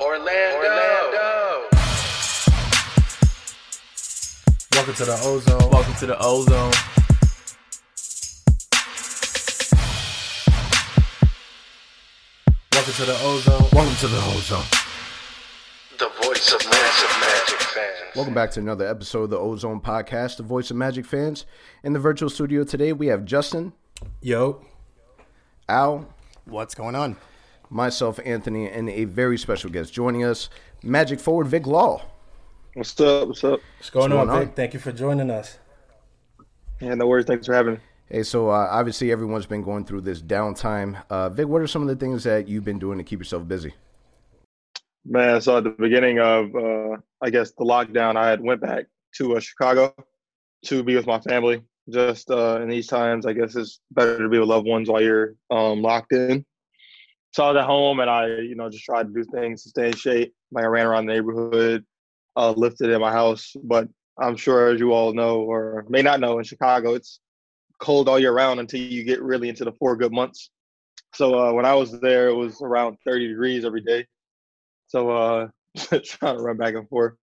Orlando. Orlando. Welcome to the Ozone. Welcome to the Ozone. Welcome to the Ozone. Welcome to the Ozone. The voice of massive magic fans. Welcome back to another episode of the Ozone Podcast, the voice of Magic fans. In the virtual studio today, we have Justin, Yo. Al, What's going on? Myself, Anthony, and a very special guest joining us, Magic forward Vic Law. What's up? What's up? What's going, What's on, going on? Vic? Thank you for joining us. Yeah, no worries. Thanks for having me. Hey, so uh, obviously everyone's been going through this downtime. Uh, Vic, what are some of the things that you've been doing to keep yourself busy? Man, so at the beginning of, uh, I guess, the lockdown, I had went back to uh, Chicago to be with my family. Just uh, in these times, I guess it's better to be with loved ones while you're um, locked in. So I was at home and I, you know, just tried to do things to stay in shape. Like I ran around the neighborhood, uh, lifted in my house. But I'm sure, as you all know or may not know, in Chicago, it's cold all year round until you get really into the four good months. So uh, when I was there, it was around 30 degrees every day. So uh, trying to run back and forth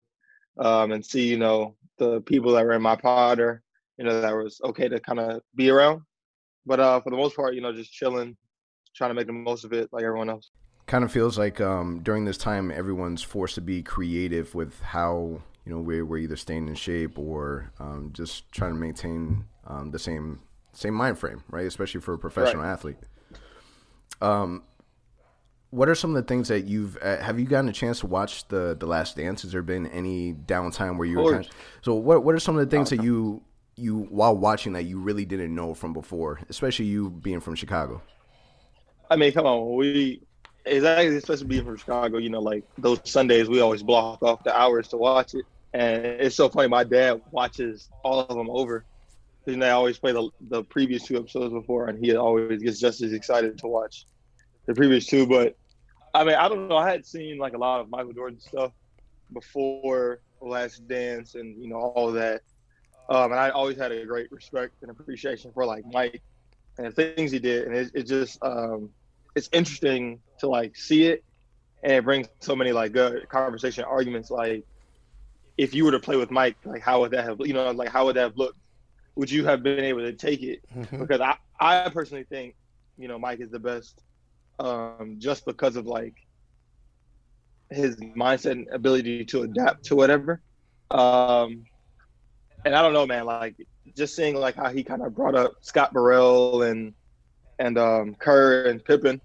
um, and see, you know, the people that were in my pod or, you know, that was okay to kind of be around. But uh, for the most part, you know, just chilling, trying to make the most of it like everyone else. Kind of feels like um, during this time, everyone's forced to be creative with how you know we're, we're either staying in shape or um, just trying to maintain um, the same same mind frame, right? Especially for a professional athlete. Um, what are some of the things that you've uh, have you gotten a chance to watch the the Last Dance? Has there been any downtime where you? Of Were kind so what what are some of the things that you you while watching that you really didn't know from before, especially you being from Chicago? I mean, come on, we exactly especially being from Chicago. You know, like those Sundays, we always block off the hours to watch it, and it's so funny. My dad watches all of them over. And they always play the the previous two episodes before, and he always gets just as excited to watch the previous two. But I mean, I don't know. I had seen like a lot of Michael Jordan stuff before Last Dance, and you know all that. Um, and I always had a great respect and appreciation for like Mike and the things he did, and it, it just um, it's interesting to like see it, and it brings so many like good conversation arguments. Like, if you were to play with Mike, like how would that have you know like how would that have looked? Would you have been able to take it? Because I I personally think you know Mike is the best, um, just because of like his mindset and ability to adapt to whatever. Um, and I don't know, man. Like just seeing like how he kind of brought up Scott Burrell and and um, Kerr and Pippen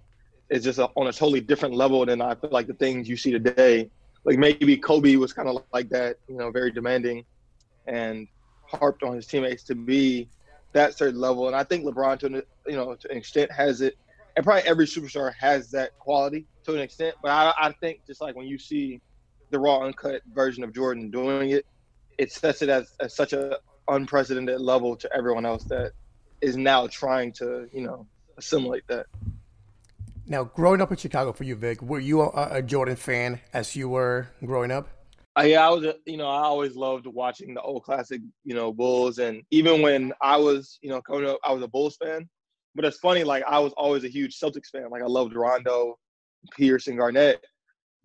is just a, on a totally different level than I feel like the things you see today. Like maybe Kobe was kind of like that, you know, very demanding and harped on his teammates to be that certain level. And I think LeBron, to an- you know, to an extent, has it. And probably every superstar has that quality to an extent. But I, I think just like when you see the raw, uncut version of Jordan doing it, it sets it as, as such a unprecedented level to everyone else that is now trying to, you know, assimilate that. Now, growing up in Chicago for you, Vic, were you a, a Jordan fan as you were growing up? Uh, yeah, I was, a, you know, I always loved watching the old classic, you know, Bulls. And even when I was, you know, coming up, I was a Bulls fan. But it's funny, like, I was always a huge Celtics fan. Like, I loved Rondo, Pierce, and Garnett.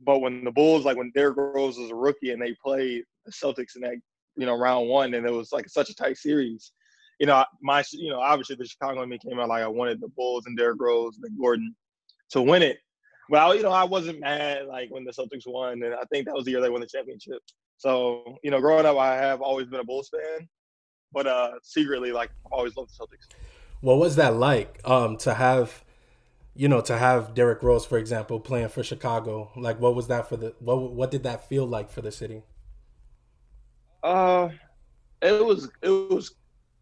But when the Bulls, like, when Derrick Rose was a rookie and they played the Celtics in that, you know, round one, and it was like such a tight series, you know, my, you know, obviously the Chicago in me came out like I wanted the Bulls and Derrick Rose and Gordon to win it. Well, you know, I wasn't mad like when the Celtics won, and I think that was the year they won the championship. So, you know, growing up, I have always been a Bulls fan, but uh, secretly, like, always loved the Celtics. What was that like um, to have, you know, to have Derrick Rose, for example, playing for Chicago? Like, what was that for the? What What did that feel like for the city? Uh, it was it was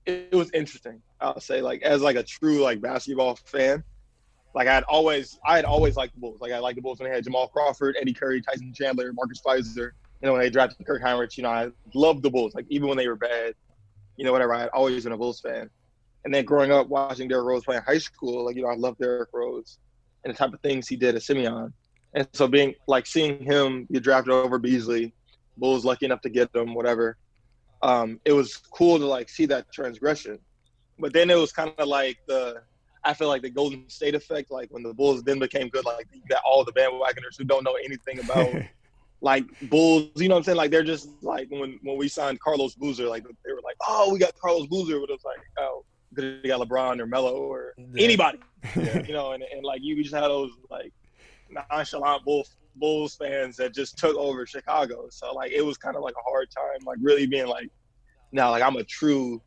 it was interesting. I'll say like as like a true like basketball fan, like I'd always I had always liked the Bulls. Like I liked the Bulls when they had Jamal Crawford, Eddie Curry, Tyson Chandler, Marcus Fizer. You know when they drafted Kirk Hinrich, you know I loved the Bulls. Like even when they were bad, you know whatever. I had always been a Bulls fan. And then growing up watching Derrick Rose play in high school, like you know I loved Derrick Rose and the type of things he did at Simeon. And so being like seeing him get drafted over Beasley, Bulls lucky enough to get him, whatever. Um, it was cool to like see that transgression. But then it was kind of like the I feel like the Golden State effect, like when the Bulls then became good, like you got all the bandwagoners who don't know anything about like Bulls. You know what I'm saying? Like they're just like when when we signed Carlos Boozer, like they were like, oh, we got Carlos Boozer, but it was like, oh, could have got LeBron or Melo or Yeah. anybody. You know, and, and like you just had those like nonchalant Bull, Bulls fans that just took over Chicago. So like it was kind of like a hard time, like really being like, now like I'm a true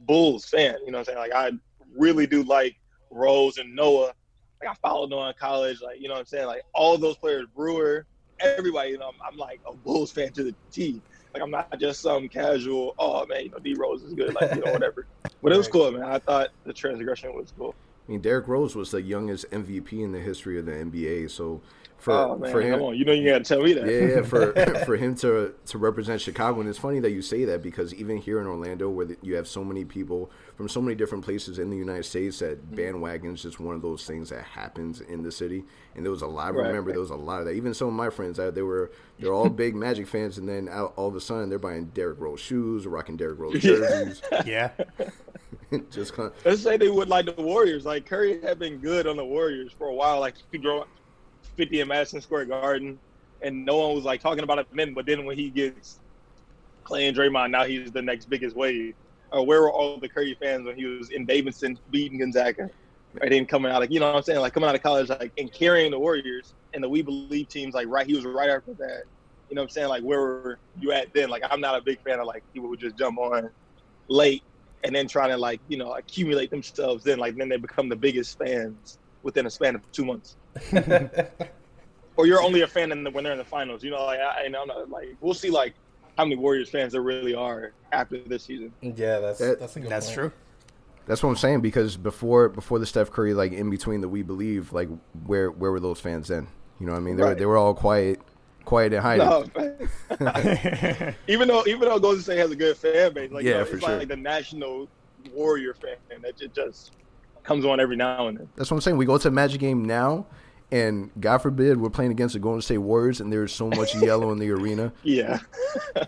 Bulls fan. You know what I'm saying? Like I really do like Rose and Noah. Like I followed Noah in college. Like you know what I'm saying? Like all those players, Brewer, everybody. You know, I'm, I'm like a Bulls fan to the T. Like I'm not just some casual. Oh man, you know D Rose is good. Like you know whatever. But it was cool, man. I thought the transgression was cool. I mean, Derrick Rose was the youngest MVP in the history of the NBA. So for oh man, for him, come on, you know you got to tell me that. yeah, yeah, for for him to to represent Chicago, and it's funny that you say that because even here in Orlando, where the, you have so many people from so many different places in the United States, that bandwagons just one of those things that happens in the city. And there was a lot. I Right. remember there was a lot of that. Even some of my friends, uh, they were they're all big Magic fans, and then out, all of a sudden they're buying Derrick Rose shoes, rocking Derrick Rose jerseys. Yeah. just kind of, Let's say they would like the Warriors. Like Curry had been good on the Warriors for a while. Like he drove 50 in Madison Square Garden, and no one was like talking about it then. But then when he gets Clay and Draymond, now he's the next biggest wave. Or where were all the Curry fans when he was in Davidson beating Gonzaga? Right, then coming out like you know what I'm saying, like coming out of college, like and carrying the Warriors and the We Believe teams, like right, he was right after that. You know what I'm saying? Like where were you at then? Like I'm not a big fan of like people who just jump on late and then trying to like you know accumulate themselves then like then they become the biggest fans within a span of two months or you're only a fan in the, when they're in the finals you know like I, I know like we'll see like how many warriors fans there really are after this season Yeah, that's That- that's a good That's point. true. That's what I'm saying because before before the Steph Curry like in between the We Believe like where where were those fans then? You know what I mean? They were they were all quiet quiet and hiding. no, even though even though Golden State has a good fan base like you Yeah, know, for it's sure. like the national warrior fan that just, just comes on every now and then That's what I'm saying. We go to a Magic game now, and God forbid we're playing against the Golden State Warriors, and there's so much yellow in the arena. yeah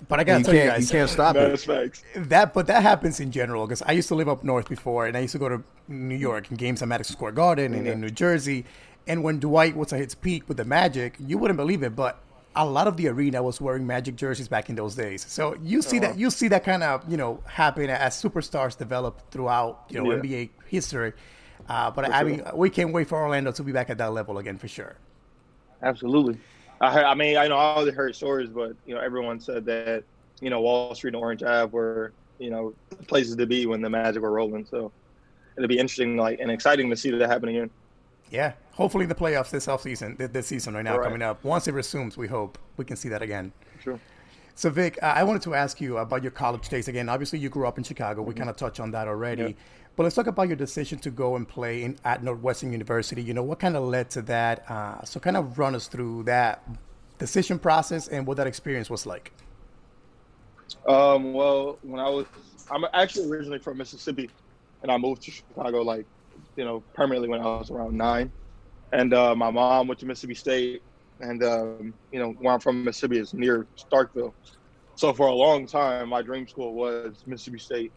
But I gotta You tell you can't guys, you can't stop that's it. facts that but that happens in general because I used to live up north before, and I used to go to New York and games at Madison Square Garden and in New Jersey. And when Dwight was at his peak with the Magic, you wouldn't believe it, but a lot of the arena was wearing Magic jerseys back in those days. So you see that you see that kind of you know happen as superstars develop throughout you know Yeah. NBA history. Uh, but I mean, we can't wait for Orlando to be back at that level again for sure. Absolutely. I heard, I mean, I know I already heard stories, but you know, everyone said that you know Wall Street and Orange Ave were you know places to be when the Magic were rolling. So it'll be interesting, like and exciting to see that happen again. Yeah, hopefully the playoffs this offseason, th- this season right now Right. coming up. Once it resumes, we hope we can see that again. Sure. So Vic, I wanted to ask you about your college days again. Obviously, you grew up in Chicago. We kind of touched on that already. Yeah. But let's talk about your decision to go and play in, at Northwestern University. You know, what kind of led to that? Uh, so kind of run us through that decision process and what that experience was like. Um, well, when I was, I'm actually originally from Mississippi, and I moved to Chicago like, you know, permanently when I was around nine. And uh, my mom went to Mississippi State, and um, you know, where I'm from, Mississippi is near Starkville. So for a long time, my dream school was Mississippi State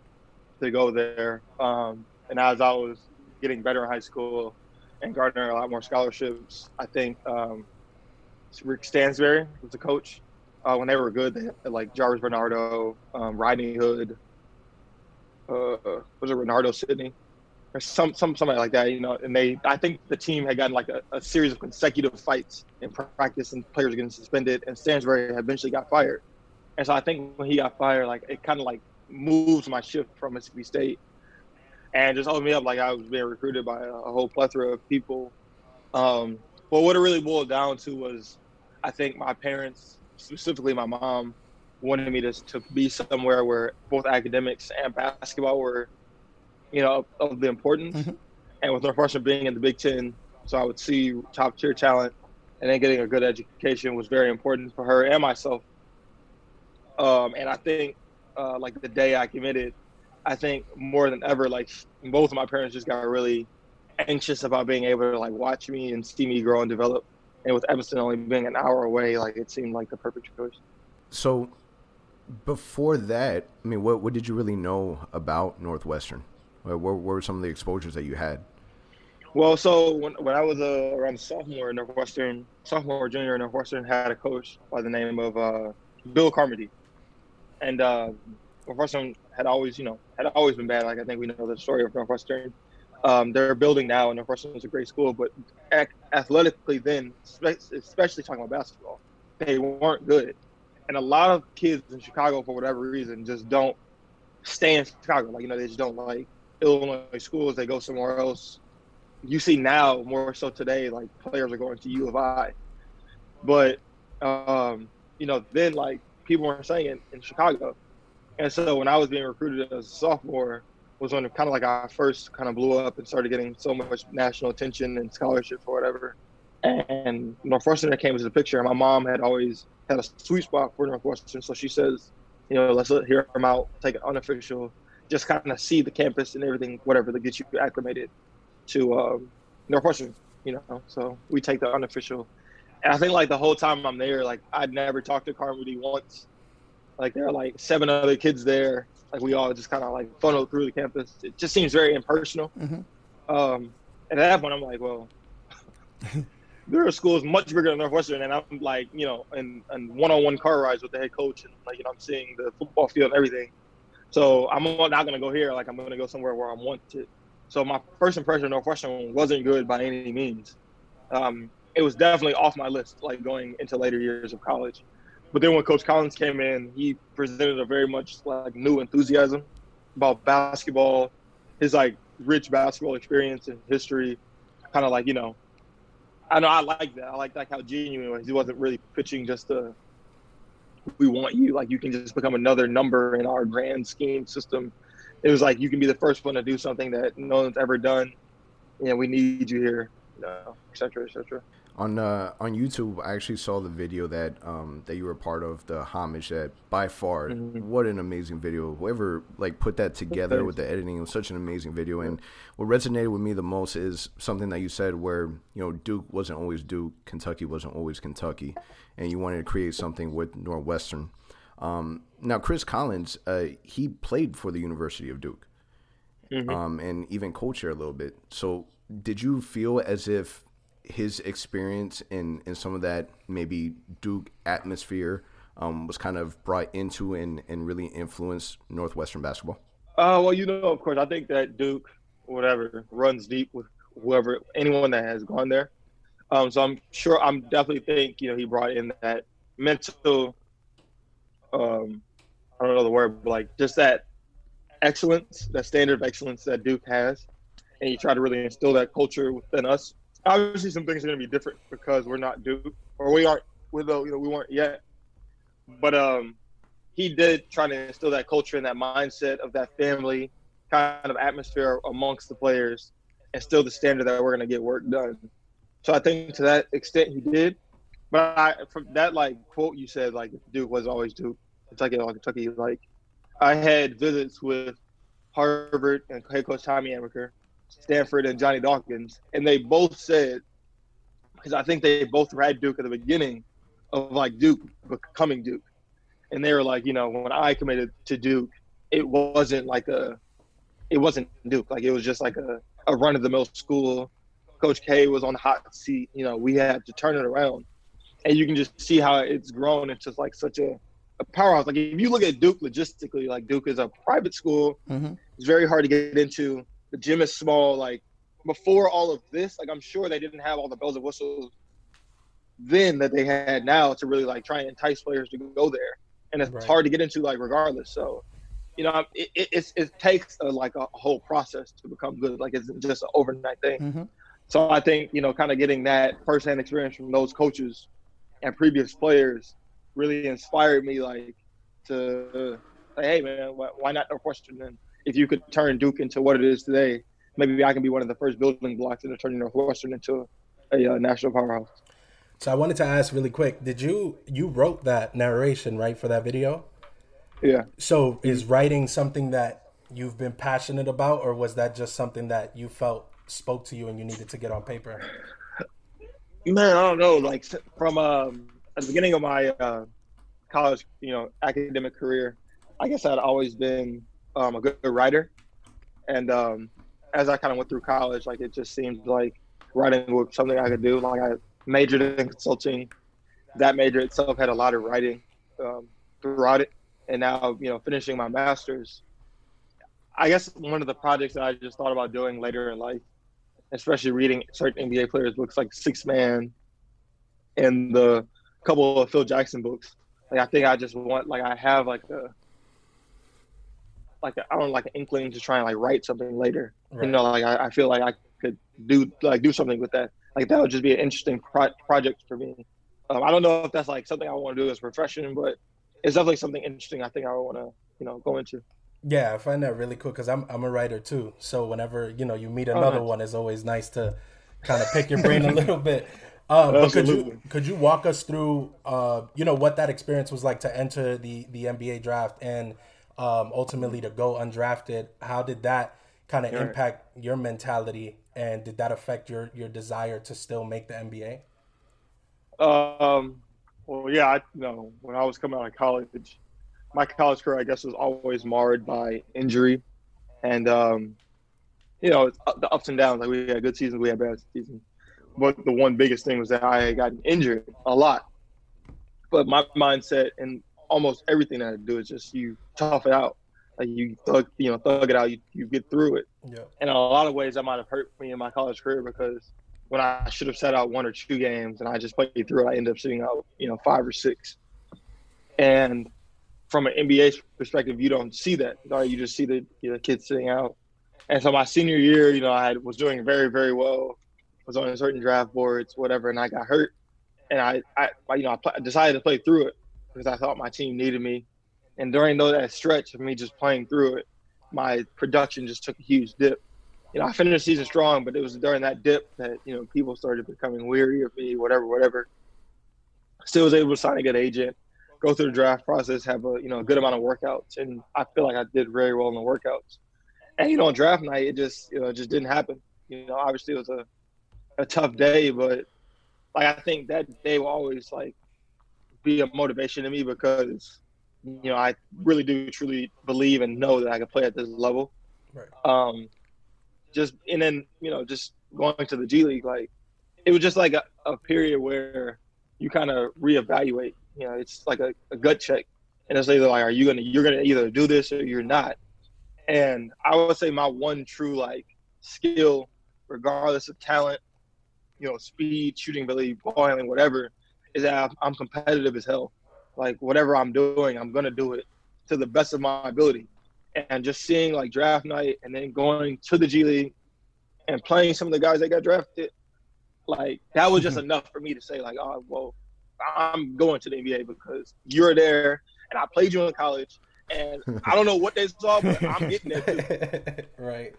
to go there. Um, and as I was getting better in high school and garnering a lot more scholarships, I think um, Rick Stansbury was the coach uh, when they were good, they had like Jarvis Varnado, um, Rodney Hood, uh, was it Renardo Sidney, or some some somebody like that, you know. And they, I think the team had gotten like a, a series of consecutive fights in practice, and players getting suspended, and Stansbury eventually got fired. And so I think when he got fired, like it kind of like moves my shift from Mississippi State, and just opened me up like I was being recruited by a, a whole plethora of people. Um, but what it really boiled down to was, I think my parents specifically my mom wanted me to, to be somewhere where both academics and basketball were you know of, the importance Mhm. and with northwestern being in the big ten so i would see top tier talent and then getting a good education was very important for her and myself um, and i think uh, like the day i committed i think more than ever like both of my parents just got really anxious about being able to like watch me and see me grow and develop and with Evanston only being an hour away, like it seemed like the perfect choice. So before that, I mean, what what did you really know about Northwestern? What, what were some of the exposures that you had? Well, so when, when I was uh, around sophomore in Northwestern, sophomore or junior in Northwestern, had a coach by the name of uh, Bill Carmody, and uh, Northwestern had always, you know, had always been bad. Like I think we know the story of Northwestern. Um, they're building now, and Northwestern is a great school, but ac- athletically, then, spe- especially talking about basketball, they weren't good. And a lot of kids in Chicago, for whatever reason, just don't stay in Chicago. Like you know, they just don't like Illinois schools. They go somewhere else you see now more so today, like players are going to U of I. But um, you know, then like people weren't saying in, in Chicago. And so when I was being recruited as a sophomore was when kind of like I first kind of blew up and started getting so much national attention and scholarships or whatever. And Northwestern came into the picture. My mom had always had a sweet spot for Northwestern. So she says, you know, let's hear them out, take an unofficial, just kind of see the campus and everything, whatever, to get you acclimated to um, Northwestern, you know. So we take the unofficial. And I think like the whole time I'm there, like I'd never talked to Carmody once. Like there are like seven other kids there. Like we all just kind of like funneled through the campus. It just seems very impersonal. Mm-hmm. Um, and at that point, I'm like, well, there are schools much bigger than Northwestern, and I'm like, you know, and and one-on-one car rides with the head coach, and like, you know, I'm seeing the football field and everything. So I'm not gonna go here. Like I'm gonna go somewhere where I'm wanted. So my first impression of Northwestern wasn't good by any means. Um, it was definitely off my list, like going into later years of college. But then when Coach Collins came in, he presented a very much like new enthusiasm about basketball, his like rich basketball experience and history, kind of like you know. I know I like that. I like like how genuine was. He wasn't really pitching just a we want you like you can just become another number in our grand scheme system it was like you can be the first one to do something that no one's ever done. Yeah, we need you here, you know, et cetera, et cetera. On uh, on YouTube, I actually saw the video that um, that you were part of the homage. That by far, Mhm. what an amazing video! Whoever like put that together with the editing, it was such an amazing video. And what resonated with me the most is something that you said, where you know Duke wasn't always Duke, Kentucky wasn't always Kentucky, and you wanted to create something with Northwestern. Um, now, Chris Collins, uh, he played for the University of Duke, Mhm. um, and even coached there a little bit. So, did you feel as if his experience in, in some of that maybe Duke atmosphere um, was kind of brought into and, and really influenced Northwestern basketball? Uh, well, you know, of course, I think that Duke, whatever, runs deep with whoever, anyone that has gone there. Um, so I'm sure, I'm definitely think, you know, he brought in that mental, um, I don't know the word, but like just that excellence, that standard of excellence that Duke has. And he tried to really instill that culture within us. Obviously, some things are going to be different because we're not Duke, or we aren't, we though, you know, we weren't yet. But um, he did try to instill that culture and that mindset of that family kind of atmosphere amongst the players, and still the standard that we're going to get work done. So I think to that extent he did. But I, from that like quote you said, like Duke was always Duke, Kentucky, like Kentucky, like I had visits with Harvard and head coach Tommy Amaker, Stanford and Johnny Dawkins, and they both said, because I think they both had Duke at the beginning of like Duke becoming Duke, and they were like, you know, when I committed to Duke, it wasn't like a, it wasn't Duke, like it was just like a, a run of the mill school. Coach K was on the hot seat. You know, we had to turn it around, and you can just see how it's grown into like such a, a powerhouse. Like if you look at Duke logistically, like Duke is a private school. Mhm. It's very hard to get into. The gym is small. Like before all of this, like I'm sure they didn't have all the bells and whistles then that they had now to really like try and entice players to go there. And it's Right. hard to get into like regardless. So, you know, it, it, it's, it takes a, like a whole process to become good. Like it's just an overnight thing. Mhm. So I think you know, kind of getting that firsthand experience from those coaches and previous players really inspired me, like to say, hey man, why, why not question Then if you could turn Duke into what it is today, maybe I can be one of the first building blocks into turning Northwestern into a uh, national powerhouse. So I wanted to ask really quick: Did you you wrote that narration right for that video? Yeah. So is writing something that you've been passionate about, or was that just something that you felt spoke to you and you needed to get on paper? Man, I don't know. Like from um, at the beginning of my uh, college, you know, academic career, I guess I'd always been um, a good writer, and um, as I kind of went through college, like it just seemed like writing was something I could do. Like I majored in consulting. That major itself had a lot of writing um, throughout it, and now you know finishing my master's. I guess one of the projects that I just thought about doing later in life, especially reading certain NBA players' books like Six Man, and the couple of Phil Jackson books. Like I think I just want like I have like a like I don't know, like an inkling to try and like write something later. Right. You know, like I, I feel like I could do like do something with that. Like that would just be an interesting pro- project for me. Um, I don't know if that's like something I want to do as a profession, but it's definitely something interesting. I think I would want to you know go into. Yeah, I find that really cool because I'm I'm a writer too. So whenever you know you meet Oh, another nice. one, it's always nice to kind of pick your brain a little bit. Um, but could you could you walk us through uh, you know what that experience was like to enter the the NBA draft and um, ultimately to go undrafted? How did that kind of impact your mentality and did that affect your your desire to still make the NBA? Um, well, yeah, I you know when I was coming out of college, my college career I guess was always marred by injury, and um, you know the ups and downs. Like we had good seasons, we had bad seasons. But the one biggest thing was that I had gotten injured a lot. But my mindset and almost everything that I do is just you tough it out. Like you thug, you know, thug it out. You, you get through it Yeah. in a lot of ways that might have hurt me in my college career because when I should have sat out one or two games and I just played through it, I ended up sitting out, you know, five or six. And from an NBA perspective, you don't see that. You just see the you know, kids sitting out. And so my senior year, you know, I had, was doing very, very well. Was on certain draft boards, whatever, and I got hurt. And I, I you know, I decided to play through it because I thought my team needed me. And during though that stretch of me just playing through it, my production just took a huge dip. You know, I finished the season strong, but it was during that dip that you know people started becoming weary of me, whatever, whatever. Still was able to sign a good agent, go through the draft process, have a you know a good amount of workouts, and I feel like I did very well in the workouts. And you know, draft night, it just you know just didn't happen. You know, obviously it was a a tough day, but like I think that day will always like be a motivation to me because you know I really do truly believe and know that I can play at this level. Right. Um, just and then you know just going to the G League, like it was just like a, a period where you kind of reevaluate. You know, it's like a, a gut check, and it's either like, are you gonna you're gonna either do this or you're not. And I would say my one true like skill, regardless of talent, you know, speed, shooting ability, ball handling, whatever, is that I'm, competitive as hell. Like whatever I'm doing, I'm gonna do it to the best of my ability. And just seeing like draft night and then going to the G League and playing some of the guys that got drafted, like that was just mm-hmm. enough for me to say like, oh well, I'm going to the NBA because you're there and I played you in college. And I don't know what they saw, but I'm getting there too. right.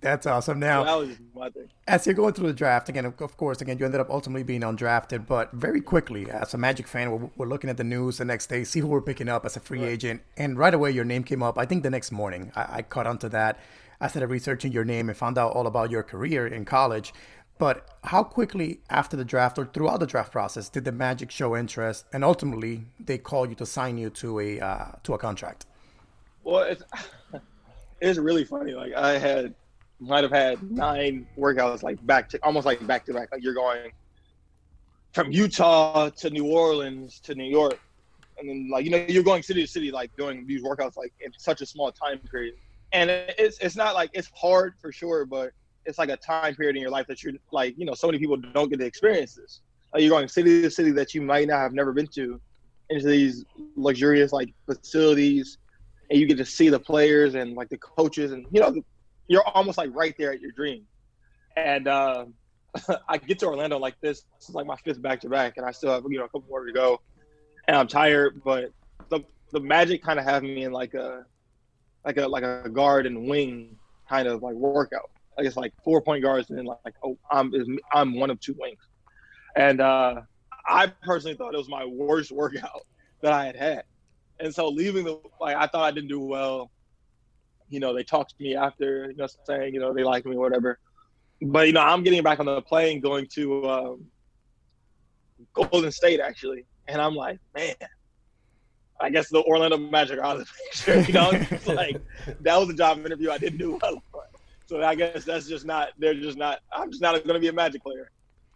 That's awesome. Now, that was my thing. as you're going through the draft again, of course, again, you ended up ultimately being undrafted, but very quickly, as a Magic fan, we're, we're looking at the news the next day, see who we're picking up as a free agent, and right away your name came up. I think the next morning, I, I caught onto that. I started researching your name and found out all about your career in college. But how quickly after the draft or throughout the draft process did the Magic show interest, and ultimately they call you to sign you to a uh, to a contract? Well, it's it's really funny. Like I had might have had nine workouts like back to almost like back to back. Like you're going from Utah to New Orleans to New York, and then like you know you're going city to city like doing these workouts like in such a small time period. And it's it's not like it's hard for sure, but it's like a time period in your life that you're like you know so many people don't get to experience this. Like you're going city to city that you might not have never been to, into these luxurious like facilities and you get to see the players and like the coaches and you know you're almost like right there at your dream. And uh, i get to orlando like this this is like my fifth back to back and i still have you know a couple more to go. And i'm tired but the the magic kind of have me in like a like a like a guard and wing kind of like workout. Like it's like four point guards and then like oh i'm i'm one of two wings. And uh i personally thought it was my worst workout that i had had. And so leaving the like I thought I didn't do well. You know, they talked to me after, you know, saying, you know, they like me, whatever. But you know, I'm getting back on the plane going to um, Golden State actually, and I'm like, man, I guess the Orlando Magic are out of the picture. You know, it's like that was a job interview I didn't do well. on. So I guess that's just not. They're just not. I'm just not going to be a Magic player.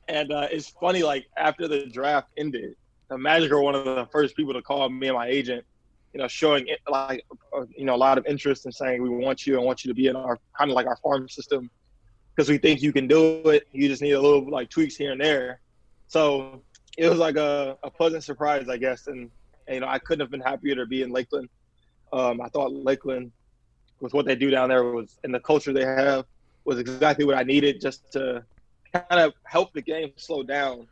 And uh, it's funny, like after the draft ended, the Magic were one of the first people to call me and my agent. You know, showing like uh, you know a lot of interest in saying we want you and want you to be in our kind of like our farm system because we think you can do it. You just need a little like tweaks here and there. So it was like a, a pleasant surprise, I guess. And, and, you know, I couldn't have been happier to be in Lakeland. Um, I thought Lakeland, with what they do down there, was and the culture they have, was exactly what I needed just to kind of help the game slow down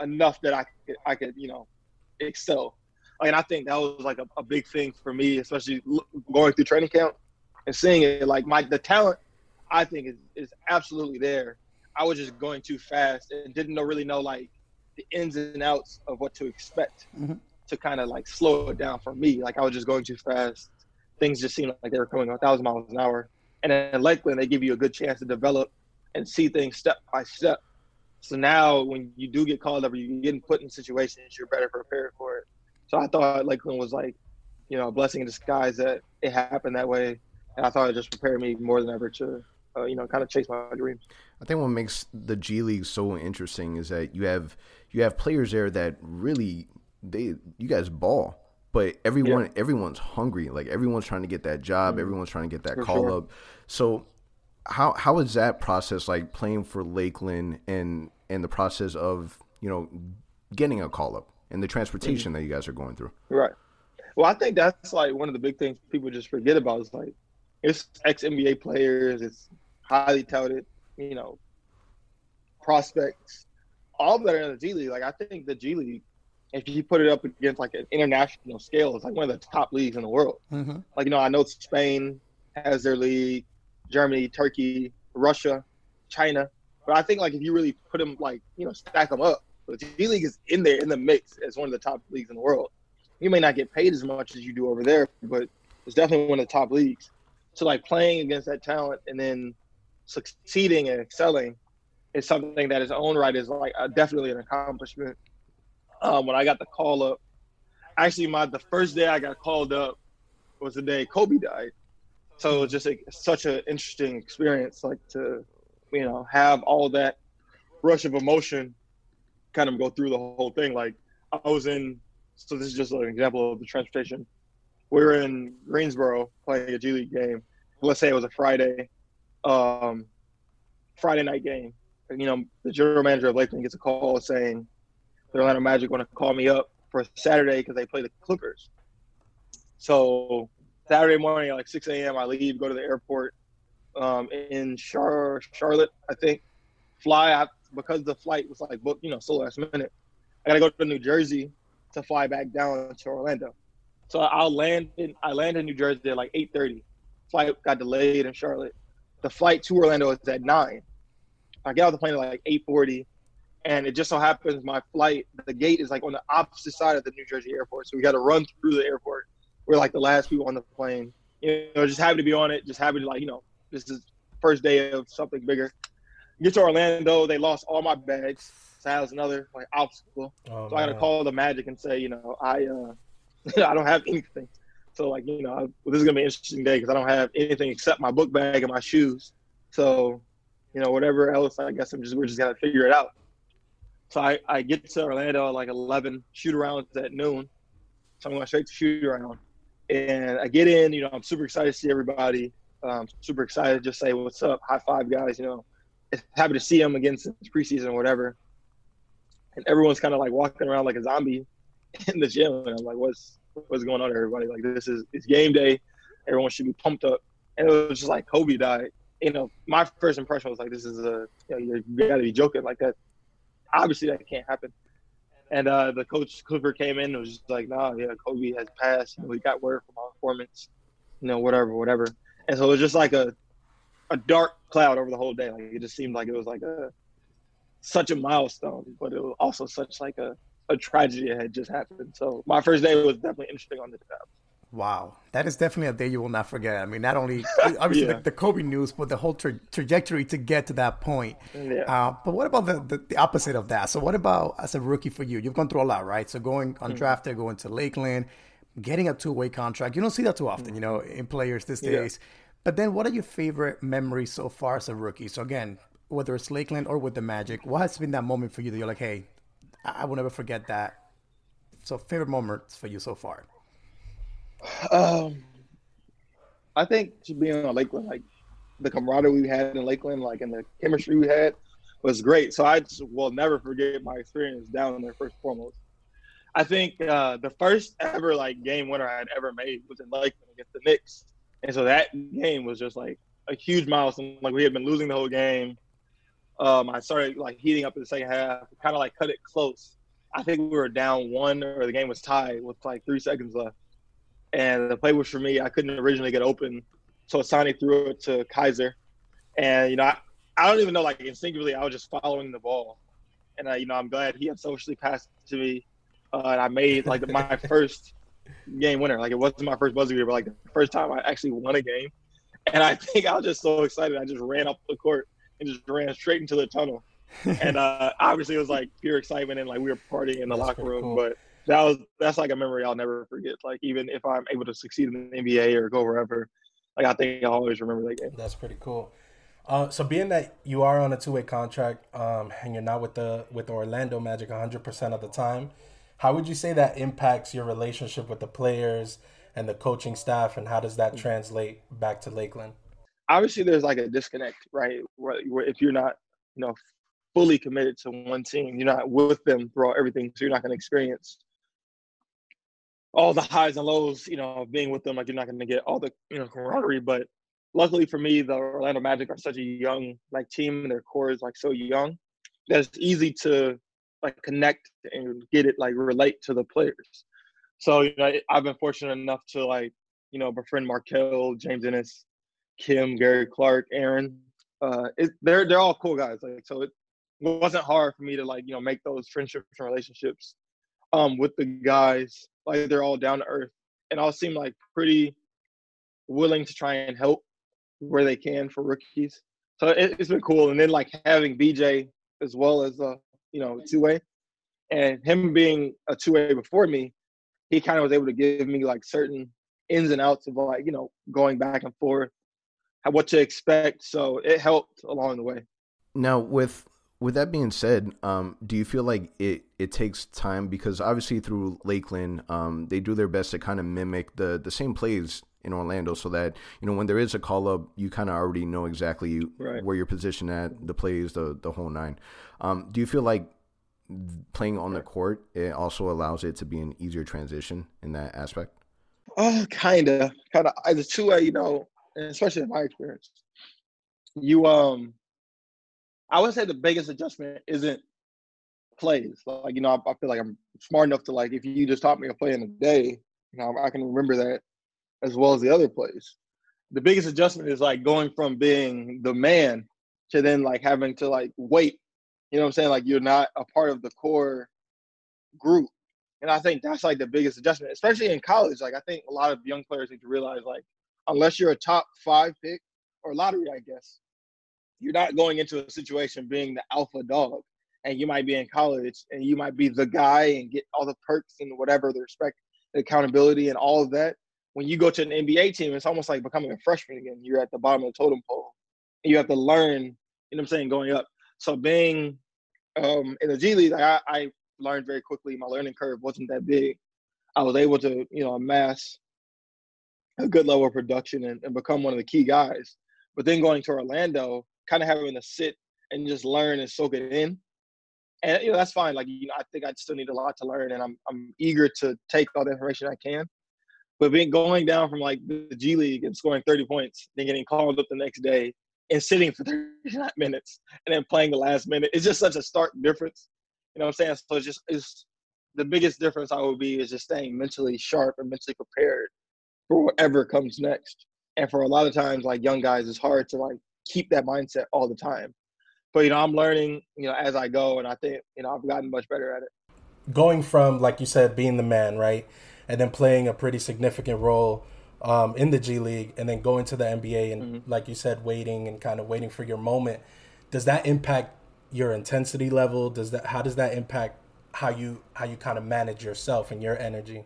enough that I could, I could, you know, excel. And I think that was like a, a big thing for me, especially going through training camp and seeing it. Like my the talent, I think is is absolutely there. I was just going too fast and didn't know, really know like the ins and outs of what to expect mm-hmm. to kind of like slow it down for me. Like I was just going too fast. Things just seemed like they were coming a thousand miles an hour. And in Lakeland, they give you a good chance to develop and see things step by step. So now when you do get called up or you're getting put in situations, you're better prepared for it. So I thought Lakeland was like, you know, a blessing in disguise that it happened that way. And I thought it just prepared me more than ever to, uh, you know, kind of chase my dreams. I think what makes the G League so interesting is that you have you have players there that really they you guys ball, but everyone yeah. everyone's hungry. Like everyone's trying to get that job, mm-hmm. everyone's trying to get that for call sure. up. So how how is that process like playing for Lakeland and and the process of you know getting a call up and the transportation mm-hmm. that you guys are going through? Right. Well, I think that's like one of the big things people just forget about is like it's ex NBA players, it's highly touted, you know, prospects all that are in the G League. Like I think the G League, if you put it up against like an international scale, it's like one of the top leagues in the world. Mm-hmm. Like you know, I know Spain has their league, Germany, Turkey, Russia, China. But I think like if you really put them like you know stack them up, the G League is in there in the mix as one of the top leagues in the world. You may not get paid as much as you do over there, but it's definitely one of the top leagues. So like playing against that talent and then succeeding and excelling is something that its own right is like definitely an accomplishment. Um, when I got the call up, actually, my the first day I got called up was the day Kobe died. So it was just a, such an interesting experience, like to you know have all that rush of emotion, kind of go through the whole thing. Like I was in, so this is just an example of the transportation. We were in Greensboro playing a G League game. Let's say it was a Friday, um, Friday night game you know, the general manager of Lakeland gets a call saying the Atlanta Magic want to call me up for Saturday because they play the Clippers. So Saturday morning like 6 a.m., I leave, go to the airport um, in Char- Charlotte, I think. Fly out because the flight was like booked, you know, so last minute. I gotta go to New Jersey to fly back down to Orlando. So I'll land in I land in New Jersey at like 8:30. Flight got delayed in Charlotte. The flight to Orlando is at nine. I get off the plane at like 8:40, and it just so happens my flight, the gate is like on the opposite side of the New Jersey airport, so we got to run through the airport. We're like the last people on the plane. You know, just happy to be on it. Just happy to like, you know, this is first day of something bigger. Get to Orlando, they lost all my bags. So that was another like obstacle. Oh, so I got to call the Magic and say, you know, I uh, I don't have anything. So like, you know, I, well, this is gonna be an interesting day because I don't have anything except my book bag and my shoes. So you know, whatever else, I guess I'm just we're just gonna figure it out. So I, I get to Orlando at like 11, shoot around at noon. So I'm going straight to shoot around. And I get in, you know, I'm super excited to see everybody. Um, super excited to just say, what's up? High five, guys. You know, happy to see them again since preseason or whatever. And everyone's kind of like walking around like a zombie in the gym. And I'm like, what's, what's going on, everybody? Like, this is, it's game day. Everyone should be pumped up. And it was just like Kobe died you know, my first impression was like, this is a, you, know, you got to be joking like that. Obviously, that can't happen. And uh, the coach Clifford came in and was just like, nah, yeah, Kobe has passed. You know, we got word from our informants, you know, whatever, whatever. And so it was just like a, a dark cloud over the whole day. Like it just seemed like it was like a, such a milestone, but it was also such like a, a tragedy that had just happened. So my first day was definitely interesting on the job. Wow, that is definitely a day you will not forget. I mean, not only obviously yeah. the, the, Kobe news, but the whole tra- trajectory to get to that point. Yeah. Uh, but what about the, the, the, opposite of that? So, what about as a rookie for you? You've gone through a lot, right? So, going undrafted, mm-hmm. going to Lakeland, getting a two way contract. You don't see that too often, you know, in players these days. But then, what are your favorite memories so far as a rookie? So again, whether it's Lakeland or with the Magic, what has been that moment for you that you're like, hey, I will never forget that. So favorite moments for you so far? Um, I think to being on Lakeland, like the camaraderie we had in Lakeland, like and the chemistry we had, was great. So I just will never forget my experience down there first and foremost. I think uh, the first ever like game winner I had ever made was in Lakeland against the Knicks, and so that game was just like a huge milestone. Like we had been losing the whole game. Um, I started like heating up in the second half, kind of like cut it close. I think we were down one, or the game was tied with like three seconds left, and the play was for me. I couldn't originally get open, so Asani threw it to Kaiser, and you know I, I don't even know like instinctively I was just following the ball, and I, you know I'm glad he had socially passed it to me, uh, and I made like my first game winner. Like it wasn't my first buzzer beater, but like the first time I actually won a game, and I think I was just so excited I just ran up the court and just ran straight into the tunnel. and uh, obviously it was like pure excitement and like we were partying in the That's locker room. cool. But that was that's like a memory I'll never forget. Like even if I'm able to succeed in the NBA or go wherever, like I think I'll always remember that game. That's pretty cool. Uh, so being that you are on a two way contract um, and you're not with the with the Orlando Magic 100 percent of the time, how would you say that impacts your relationship with the players and the coaching staff, and how does that translate back to Lakeland? Obviously, there's like a disconnect, right? Where, where if you're not, you know, fully committed to one team, you're not with them throughout everything, so you're not going to experience all the highs and lows, you know, of being with them. Like you're not going to get all the you know camaraderie. But luckily for me, the Orlando Magic are such a young like team, and their core is like so young that it's easy to like connect and get it like relate to the players. So you know, I've been fortunate enough to like you know befriend Markelle, James Ennis, Khem, Gary Clark, Aaron. Uh, it, they're they're all cool guys. Like so, it wasn't hard for me to like you know make those friendships and relationships um, with the guys. Like they're all down to earth, and all seem like pretty willing to try and help where they can for rookies. So it, it's been cool. And then like having BJ as well as a you know two way, and him being a two way before me, he kind of was able to give me like certain ins and outs of like you know going back and forth, what to expect. So it helped along the way. Now, with with that being said, um, do you feel like it, it takes time because obviously through Lakeland, um, they do their best to kind of mimic the the same plays in Orlando, so that you know when there is a call up, you kind of already know exactly Right. where you're positioned at, the plays, the the whole nine. Um, do you feel like playing on the court it also allows it to be an easier transition in that aspect? Oh, kind of, kind of. As a two way, you know, especially in my experience, you um, I would say the biggest adjustment isn't plays. Like you know, I, I feel like I'm smart enough to like if you just taught me a play in a day, you know, I can remember that as well as the other plays. The biggest adjustment is like going from being the man to then like having to like wait. You know what I'm saying? Like you're not a part of the core group. And I think that's like the biggest adjustment, especially in college. Like I think a lot of young players need to realize like unless you're a top five pick or lottery, I guess, you're not going into a situation being the alpha dog. And you might be in college and you might be the guy and get all the perks and whatever, the respect, the accountability and all of that. When you go to an NBA team, it's almost like becoming a freshman again. You're at the bottom of the totem pole. And you have to learn, you know what I'm saying, going up. So being um, in the G League, I, I learned very quickly. My learning curve wasn't that big. I was able to, you know, amass a good level of production and, and become one of the key guys. But then going to Orlando, kind of having to sit and just learn and soak it in. And you know, that's fine. Like, you know, I think I still need a lot to learn and I'm I'm eager to take all the information I can. But being going down from like the G League and scoring 30 points, then getting called up the next day and sitting for 39 minutes and then playing the last minute, it's just such a stark difference. You know what I'm saying? So it's just it's the biggest difference I would be is just staying mentally sharp and mentally prepared for whatever comes next. And for a lot of times, like young guys, it's hard to like keep that mindset all the time. But you know, I'm learning, you know, as I go, and I think you know I've gotten much better at it. Going from like you said, being the man, right, and then playing a pretty significant role um, in the G League, and then going to the NBA, and like you said, waiting and kind of waiting for your moment. Does that impact your intensity level? Does that how does that impact how you how you kind of manage yourself and your energy?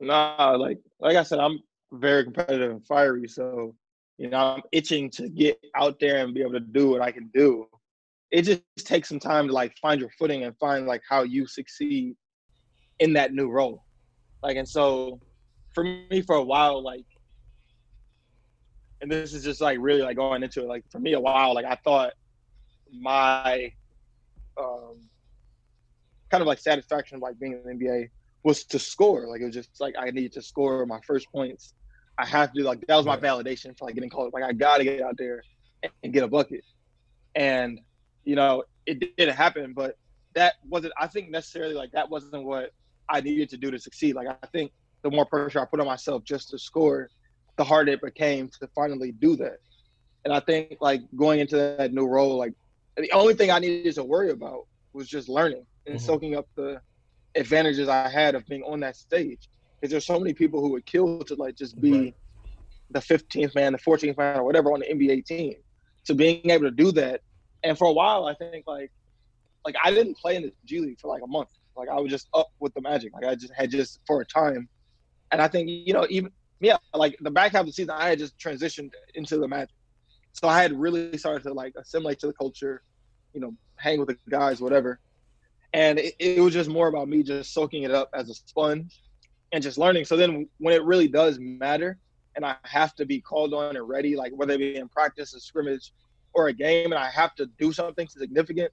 Nah, like like I said, I'm very competitive and fiery. So, You know, I'm itching to get out there and be able to do what I can do. It just takes some time to like find your footing and find like how you succeed in that new role. Like, and so for me, for a while, like, and this is just like really like going into it. Like for me, a while, like I thought my um, kind of like satisfaction of like being in the NBA was to score. Like it was just like I needed to score my first points. I have to like that was my validation for like getting called. Like I gotta get out there and get a bucket. And you know, it didn't happen, but that wasn't I think necessarily like that wasn't what I needed to do to succeed. Like I think the more pressure I put on myself just to score, the harder it became to finally do that. And I think like going into that new role, like the only thing I needed to worry about was just learning and mm-hmm. soaking up the advantages I had of being on that stage. Because there's so many people who would kill to like just be right. the 15th man, the 14th man, or whatever on the NBA team. So being able to do that, and for a while, I think like like I didn't play in the G League for like a month. Like I was just up with the Magic. Like I just had just for a time, and I think you know even yeah, like the back half of the season, I had just transitioned into the Magic. So I had really started to like assimilate to the culture, you know, hang with the guys, whatever and it, it, was just more about me just soaking it up as a sponge and just learning so then when it really does matter and i have to be called on and ready like whether it be in practice a scrimmage or a game and i have to do something significant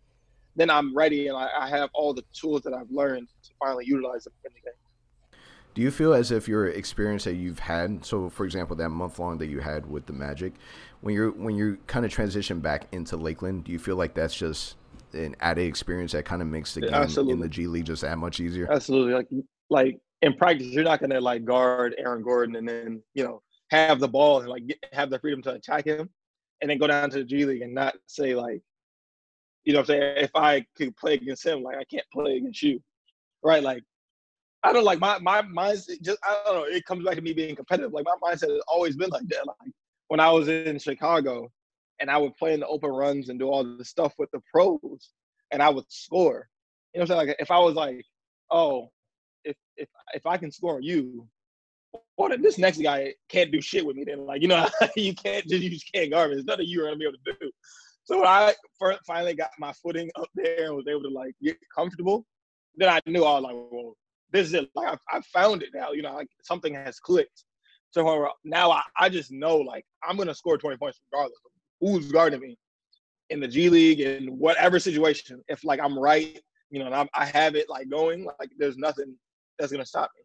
then i'm ready and i, I have all the tools that i've learned to finally utilize them in the game do you feel as if your experience that you've had so for example that month long that you had with the magic when you're when you kind of transition back into lakeland do you feel like that's just an added experience that kind of makes the game in the G League just that much easier. Absolutely, like like in practice, you're not gonna like guard Aaron Gordon and then you know have the ball and like get, have the freedom to attack him, and then go down to the G League and not say like, you know, what I'm saying if I could play against him, like I can't play against you, right? Like I don't like my my mindset. Just I don't know. It comes back to me being competitive. Like my mindset has always been like that. Like when I was in Chicago, and I would play in the open runs and do all the stuff with the pros, and I would score. You know what I'm saying? Like if I was like, oh, if if if I can score you, what if this next guy can't do shit with me? Then like you know you can't just you just can't me. There's nothing you're gonna be able to do. So when I finally got my footing up there and was able to like get comfortable, then I knew I was like, well, this is it. Like I, I found it now. You know, like something has clicked. So now I, I just know like I'm gonna score 20 points regardless who's guarding me in the G League in whatever situation. If like I'm right, you know, and I'm, i have it like going, like there's nothing that's gonna stop me.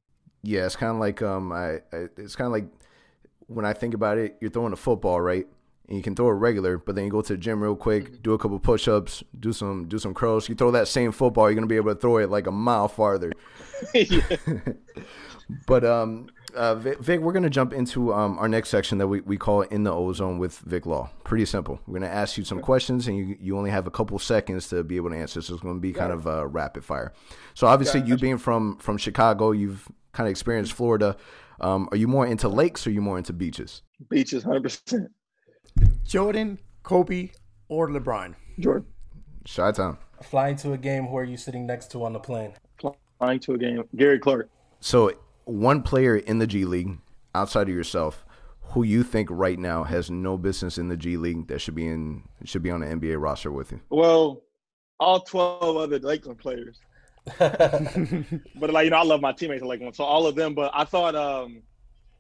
Yeah, it's kind of like um, I, I it's kind of like when I think about it, you're throwing a football, right? And you can throw it regular, but then you go to the gym real quick, mm-hmm. do a couple push-ups, do some do some curls. You throw that same football, you're gonna be able to throw it like a mile farther. but um, uh, Vic, we're going to jump into um, our next section that we, we call In the Ozone with Vic Law. Pretty simple. We're going to ask you some questions, and you, you only have a couple seconds to be able to answer. So it's going to be kind of uh, rapid fire. So obviously, you being from from Chicago, you've kind of experienced Florida. Um, are you more into lakes or are you more into beaches? Beaches, hundred percent. Jordan, Kobe, or LeBron? Jordan. Shot time. Flying to a game. Who are you sitting next to on the plane? Flying to a game. Gary Clark. So one player in the G League outside of yourself who you think right now has no business in the G League that should be in should be on the NBA roster with you? Well, all twelve other Lakeland players. but like you know, I love my teammates in Lakeland, so all of them. But I thought um,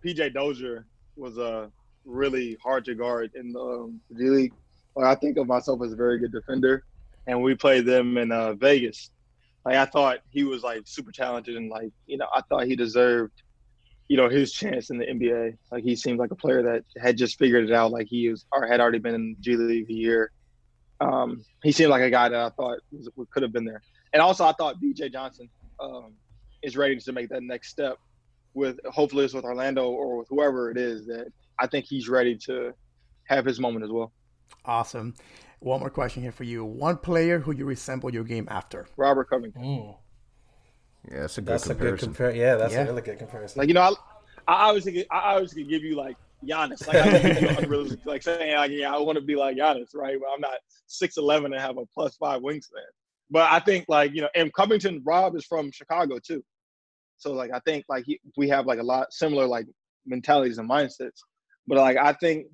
PJ Dozier was uh, really hard to guard in the um, G League. Like, I think of myself as a very good defender, and we played them in uh, Vegas like I thought he was like super talented and like you know I thought he deserved you know his chance in the NBA. Like he seemed like a player that had just figured it out. Like he was or had already been in G League a year. Um, he seemed like a guy that I thought was, could have been there. And also I thought B.J. Johnson um, is ready to make that next step with hopefully it's with Orlando or with whoever it is that I think he's ready to have his moment as well. Awesome. One more question here for you. One player who you resemble your game after. Robert Covington. Mm. Yeah, that's a good that's comparison. A good compar- yeah, that's yeah. a really good comparison. Like you know, I, I obviously I obviously could give you like Giannis. Like I give you unrealistic, like saying like yeah, I want to be like Giannis, right? But I'm not six eleven and have a plus five wingspan. But I think like you know, and Covington Rob is from Chicago too, so like I think like he, we have like a lot similar like mentalities and mindsets. But like I think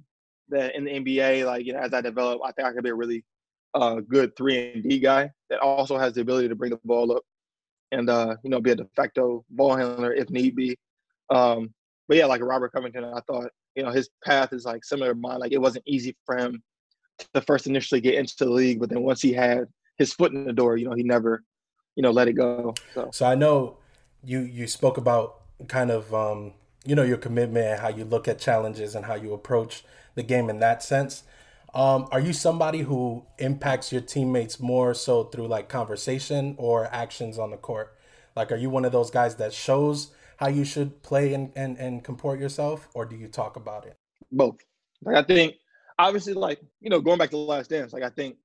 that in the NBA, like you know, as I develop, I think I could be a really uh, good three and D guy that also has the ability to bring the ball up and uh, you know be a de facto ball handler if need be. Um, but yeah, like Robert Covington, I thought you know his path is like similar to mine. Like it wasn't easy for him to first initially get into the league, but then once he had his foot in the door, you know, he never, you know, let it go. So, so I know you you spoke about kind of um, you know your commitment and how you look at challenges and how you approach the game in that sense. Um, are you somebody who impacts your teammates more so through like conversation or actions on the court? Like, are you one of those guys that shows how you should play and, and, and comport yourself, or do you talk about it? Both. Like, I think, obviously, like, you know, going back to the last dance, like, I think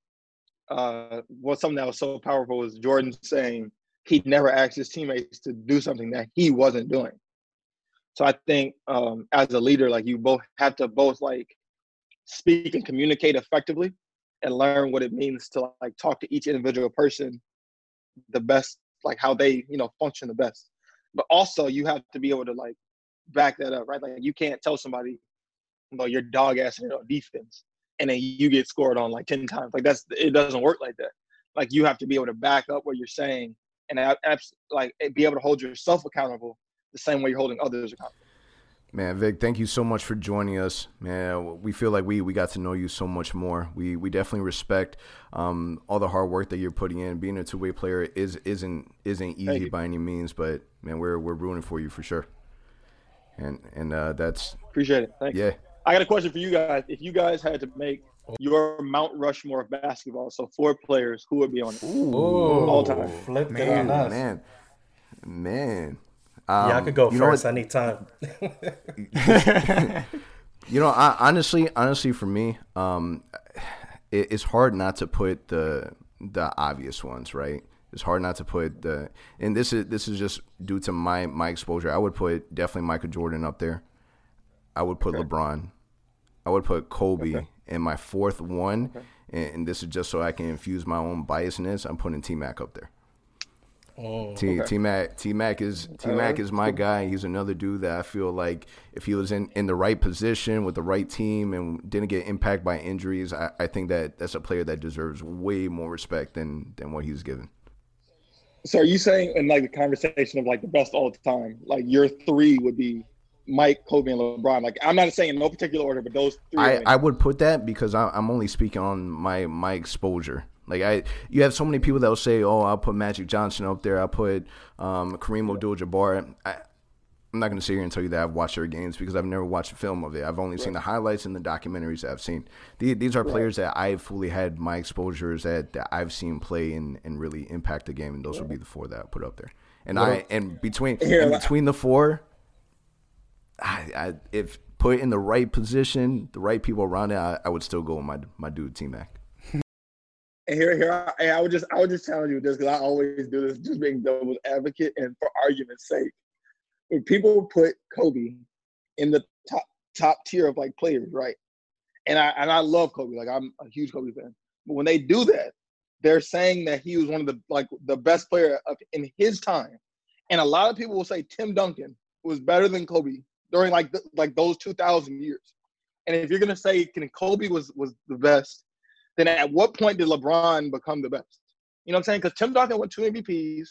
uh, what something that was so powerful was Jordan saying he never asked his teammates to do something that he wasn't doing. So I think um, as a leader, like, you both have to both, like, speak and communicate effectively and learn what it means to like talk to each individual person the best like how they you know function the best. But also you have to be able to like back that up right? Like you can't tell somebody know your dog ass you know, defense and then you get scored on like 10 times. Like that's it doesn't work like that. Like you have to be able to back up what you're saying and like be able to hold yourself accountable the same way you're holding others accountable Man, Vic, thank you so much for joining us. Man, we feel like we we got to know you so much more. We we definitely respect um, all the hard work that you're putting in. Being a two way player is isn't isn't easy by any means, but man, we're we're rooting for you for sure. And and uh, that's appreciate it. Thanks. Yeah. I got a question for you guys. If you guys had to make your Mount Rushmore of basketball, so four players, who would be on it? Ooh, all time. Flip man, man, man. Um, yeah, I could go you first anytime. you know, I, honestly, honestly, for me, um, it, it's hard not to put the the obvious ones, right? It's hard not to put the, and this is this is just due to my my exposure. I would put definitely Michael Jordan up there. I would put okay. LeBron. I would put Kobe. Okay. And my fourth one, okay. and, and, this is just so I can infuse my own biasness. I'm putting T Mac up there. Oh, T okay. T Mac T Mac is T Mac is my guy. He's another dude that I feel like if he was in, in the right position with the right team and didn't get impacted by injuries, I, I think that that's a player that deserves way more respect than than what he's given. So are you saying in like the conversation of like the best all the time, like your three would be Mike, Kobe, and LeBron. Like I'm not saying in no particular order, but those three. I, I would put that because I'm only speaking on my my exposure. Like I, you have so many people that will say, "Oh, I'll put Magic Johnson up there. I'll put um, Kareem Abdul-Jabbar." I, I'm not going to sit here and tell you that I've watched their games because I've never watched a film of it. I've only right. seen the highlights and the documentaries that I've seen. These, these are players that I've fully had my exposures that, that I've seen play and, and really impact the game, and those would be the four that I put up there. And well, I and between and between the four, I, I, if put in the right position, the right people around it, I, I would still go with my my dude T Mac. And here, here, I, I would just, I would just challenge you this because I always do this, just being devil's advocate, and for argument's sake, when people put Kobe in the top top tier of like players, right? And I and I love Kobe, like I'm a huge Kobe fan. But when they do that, they're saying that he was one of the like the best player of in his time. And a lot of people will say Tim Duncan was better than Kobe during like the, like those 2000 years. And if you're gonna say can Kobe was was the best, then at what point did LeBron become the best? You know what I'm saying? Because Tim Duncan won two MVPs,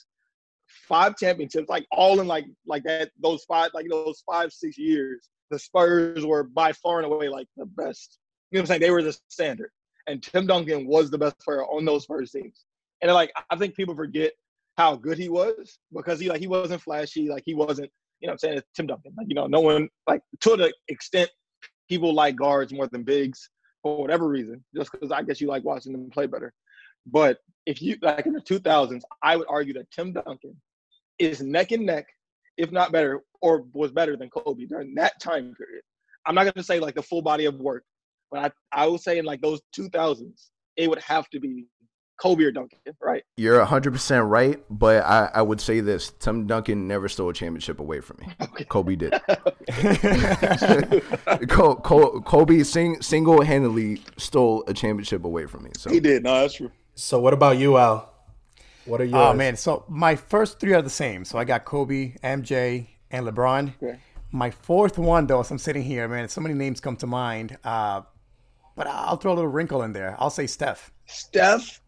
five championships, like all in like like that those five like those five six years. The Spurs were by far and away like the best. You know what I'm saying? They were the standard, and Tim Duncan was the best player on those Spurs teams. And like I think people forget how good he was because he like he wasn't flashy, like he wasn't. You know what I'm saying? It's Tim Duncan. Like you know, no one like to the extent people like guards more than bigs for whatever reason, just because I guess you like watching them play better. But if you like in the 2000s, I would argue that Tim Duncan is neck and neck, if not better, or was better than Kobe during that time period. I'm not going to say like the full body of work, but I, I would say in like those 2000s, it would have to be Kobe or Duncan, right? You're 100% right, but I, I would say this Tim Duncan never stole a championship away from me. Okay. Kobe did. Kobe sing, single handedly stole a championship away from me. So He did. No, that's true. So, what about you, Al? What are you? Oh, man. So, my first three are the same. So, I got Kobe, MJ, and LeBron. Okay. My fourth one, though, as I'm sitting here, man, so many names come to mind. Uh, but I'll throw a little wrinkle in there. I'll say Steph. Steph.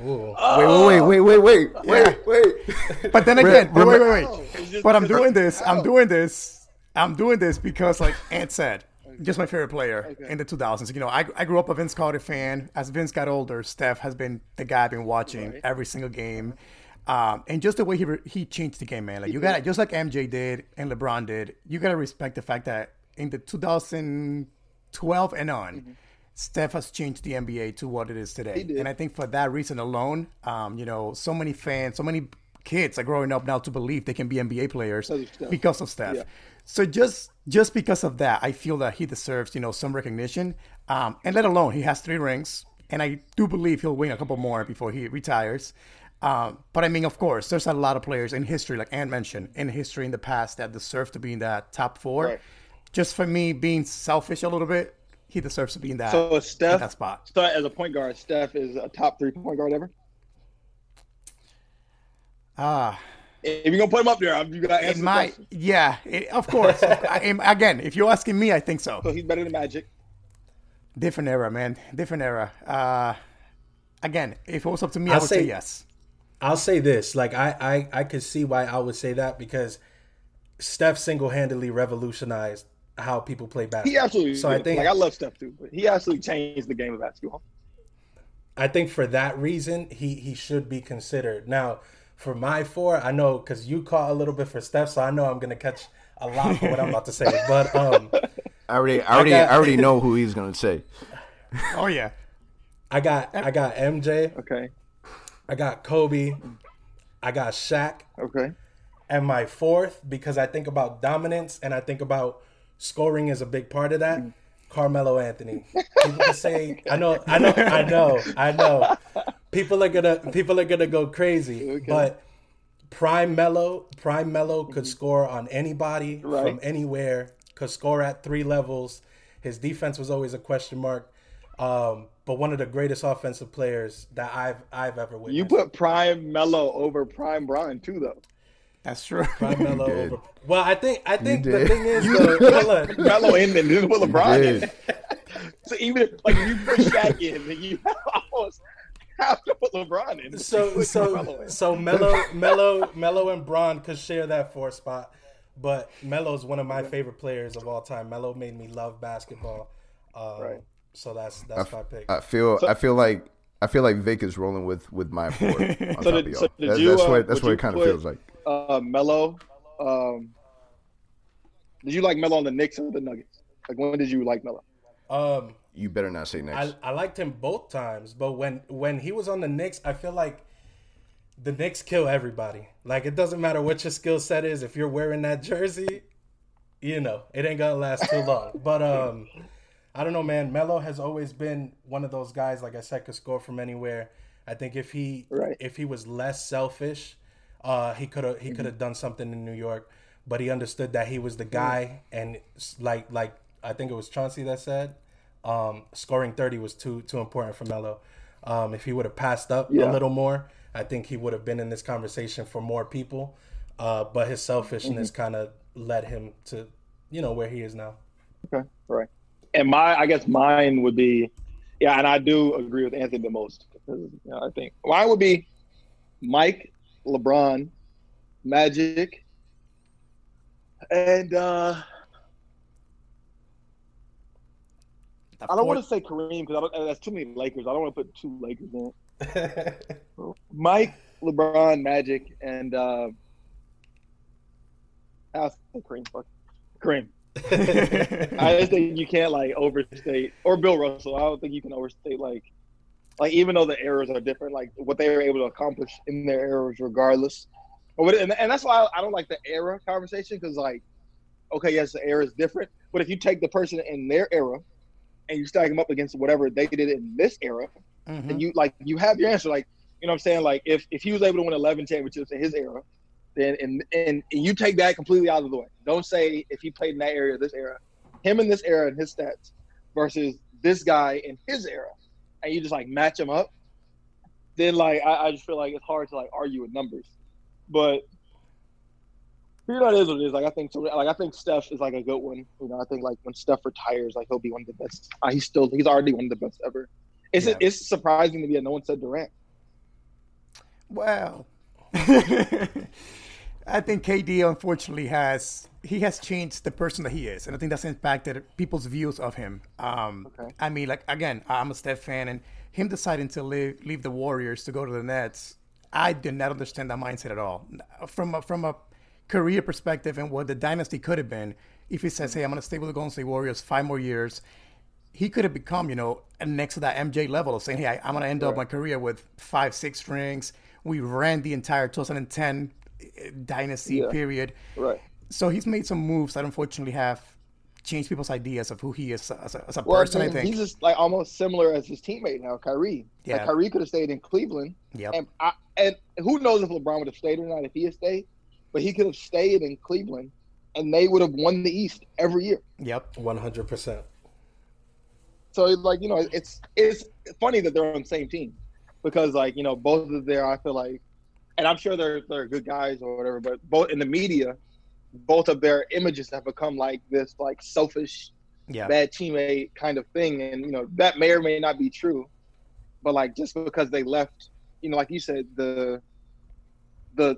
Ooh. Wait, wait, wait, wait, wait, wait, wait. But then again, wait, wait, wait, Oh, wait. it's But I'm doing this. I'm doing this. I'm doing this because, like Ant said, just my favorite player Okay. in the 2000s. You know, I, I grew up a Vince Carter fan. As Vince got older, Steph has been the guy I've been watching Right. every single game. Um, and just the way he re- he changed the game, man. Like you got to just like MJ did and LeBron did. You got to respect the fact that in the 2012 and on, Mm-hmm. Steph has changed the NBA to what it is today. And I think for that reason alone, um, you know, so many fans, so many kids are growing up now to believe they can be NBA players Because of Steph. because of Steph. Yeah. So just just because of that, I feel that he deserves you know some recognition. Um, and let alone he has three rings, and I do believe he'll win a couple more before he retires. Um, but I mean, of course, there's a lot of players in history, like Ann mentioned, in history in the past that deserve to be in that top four. Right. Just for me, being selfish a little bit, he deserves to be in that, So is in Steph. that spot. So as a point guard, Steph is a top three point guard ever. Ah, If you're gonna put him up there, you gotta answer in the my question. yeah, it, of course. I, again, if you're asking me, I think so. So he's better than Magic. Different era, man. Different era. Uh, again, if it was up to me, I I'll would say, say- yes. I'll say this: like I, I, I could see why I would say that because Steph single-handedly revolutionized how people play He basketball. absolutely. So I think like I love Steph too, but he absolutely changed the game of basketball. I think for that reason, he he should be considered. Now, for my four, I know because you caught a little bit for Steph, so I know I'm gonna catch a lot for what I'm about to say. But um, I already, I already, got- I already know who he's gonna say. Oh yeah. I got I got MJ, Okay. I got Kobe, I got Shaq, Okay. and my fourth because I think about dominance and I think about scoring is a big part of that. Carmelo Anthony. People say, I know, I know, I know, I know. People are gonna, people are gonna go crazy, Okay. but prime Melo, prime Melo could score on anybody from anywhere. Could score at three levels. His defense was always a question mark. Um, but one of the greatest offensive players that I've I've ever witnessed. You put Prime Melo over Prime Bron too, though. That's true. Prime Melo over. Well, I think I think the thing is though, hold on. Melo in and then put LeBron in. did. So even like if you put Shaq in, you almost have to put LeBron in. so Put Melo so in. so Melo Melo Melo and Bron could share that fourth spot, but Melo's one of my favorite players of all time. Melo made me love basketball. Um, Right. So that's that's my pick. I feel, I feel like, I feel like Vic is rolling with with my four. On top So of did- y'all. so That- you, that's uh, what that's what it kind of feels like. Uh, Melo. Um, did you like Melo on the Knicks or the Nuggets? Like when did you like Melo? Um, You better not say Knicks. I, I liked him both times, but when when he was on the Knicks, I feel like the Knicks kill everybody. Like it doesn't matter what your skill set is, if you're wearing that jersey, you know it ain't gonna last too long. But um, I don't know, man. Melo has always been one of those guys. Like I said, could score from anywhere. I think if he Right. if he was less selfish, uh, he could have he could have done something in New York. But he understood that he was the guy, and like like I think it was Chauncey that said, um, scoring thirty was too too important for Melo. Um, if he would have passed up Yeah. a little more, I think he would have been in this conversation for more people. Uh, but his selfishness kind of led him to, you know, where he is now. Okay, right. And my, I guess mine would be, yeah, and I do agree with Anthony the most. Because, you know, I think mine would be Mike, LeBron, Magic, and uh, I don't want to say Kareem because that's too many Lakers. I don't want to put two Lakers in. Mike, LeBron, Magic, and uh, I'll say Kareem. Fuck. Kareem. I just think you can't like overstate or Bill Russell. I don't think you can overstate like like even though the errors are different, like what they were able to accomplish in their errors, regardless. And, and that's why I don't like the era conversation because like, okay, yes, the era is different, but if you take the person in their era and you stack them up against whatever they did in this era, Mhm. and you like you have your answer. Like you know what I'm saying? Like if if he was able to win 11 championships in his era, then and and you take that completely out of the way. Don't say if he played in that area, this era, him in this era and his stats versus this guy in his era, and you just like match them up. Then like I, I just feel like it's hard to like argue with numbers, but You know, it is what it is. Like I think, like I think Steph is like a good one. You know, I think like when Steph retires, like he'll be one of the best. Uh, he's still, he's already one of the best ever. It's Yeah. it's surprising to me that no one said Durant. Wow. I think KD unfortunately has he has changed the person that he is, and I think that's impacted people's views of him. Um, Okay. I mean, like again, I'm a Steph fan, and him deciding to leave leave the Warriors to go to the Nets, I did not understand that mindset at all. From a, from a career perspective and what the dynasty could have been, if he says, "Hey, I'm going to stay with the Golden State Warriors five more years," he could have become, you know, next to that MJ level of saying, "Hey, I, I'm going to end up my career with five, six rings." We ran the entire 2010 dynasty Yeah. period. Right. So he's made some moves that unfortunately have changed people's ideas of who he is as a, as a Well, person. I and think. he's just like almost similar as his teammate now, Kyrie. Yeah. Like Kyrie could have stayed in Cleveland, Yep. and I, and who knows if LeBron would have stayed or not if he had stayed, but he could have stayed in Cleveland, and they would have won the East every year. Yep. One hundred percent. So it's like you know, it's it's funny that they're on the same team because like you know both of their I feel like, and I'm sure they're they're good guys or whatever, but both in the media, both of their images have become like this like selfish, Yeah. bad teammate kind of thing, and you know that may or may not be true, but like just because they left, you know, like you said, the the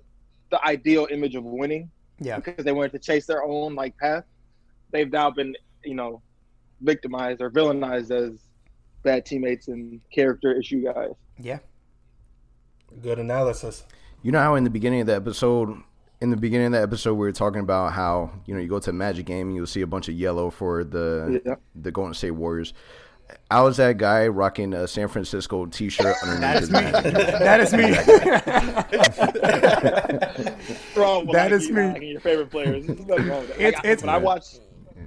the ideal image of winning Yeah. because they wanted to chase their own like path, they've now been you know victimized or villainized as bad teammates and character issue guys. Yeah. Good analysis. You know how in the beginning of the episode, in the beginning of the episode, we were talking about how you know you go to a Magic game and you'll see a bunch of yellow for the Yeah. the Golden State Warriors. I was that guy rocking a San Francisco T-shirt underneath That his is me. That is me. Bro, That is me. Your favorite players. Wrong with that. It's- Like, I- it's- when I watch.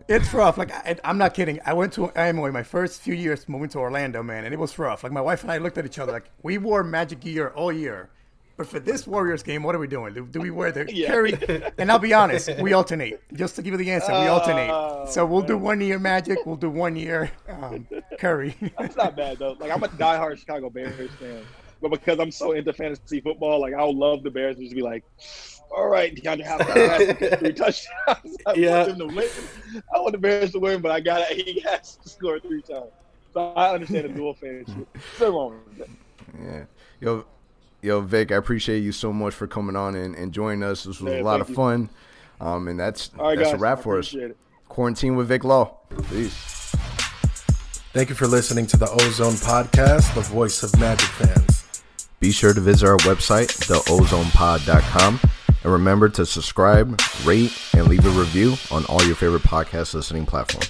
It's rough. Like I, I'm not kidding. I went to Amway my first few years moving to Orlando, man, and it was rough. Like my wife and I looked at each other like we wore Magic gear all year, but for this Warriors game, what are we doing? Do, do we wear the Yeah. Curry? And I'll be honest, we alternate. Just to give you the answer, we alternate. So we'll do one year Magic, we'll do one year um, Curry. That's not bad though. Like I'm a diehard Chicago Bears fan, but because I'm so into fantasy football, like I'll love the Bears to just be like, "All right, DeAndre Hopkins has to get three touchdowns. I Yeah. want them to win. I want the Bears to win, but I got to He has to score three times. So I understand the dual fanship. Nothing wrong with that. Yeah. Yo, yo, Vic, I appreciate you so much for coming on and, and joining us. This was Yeah, a lot of you. fun. Um, and that's All right, that's guys. a wrap for us. it. Quarantine with Vic Law. Peace. Thank you for listening to the Ozone Podcast, the voice of Magic fans. Be sure to visit our website, theozonepod.com, and remember to subscribe, rate, and leave a review on all your favorite podcast listening platforms.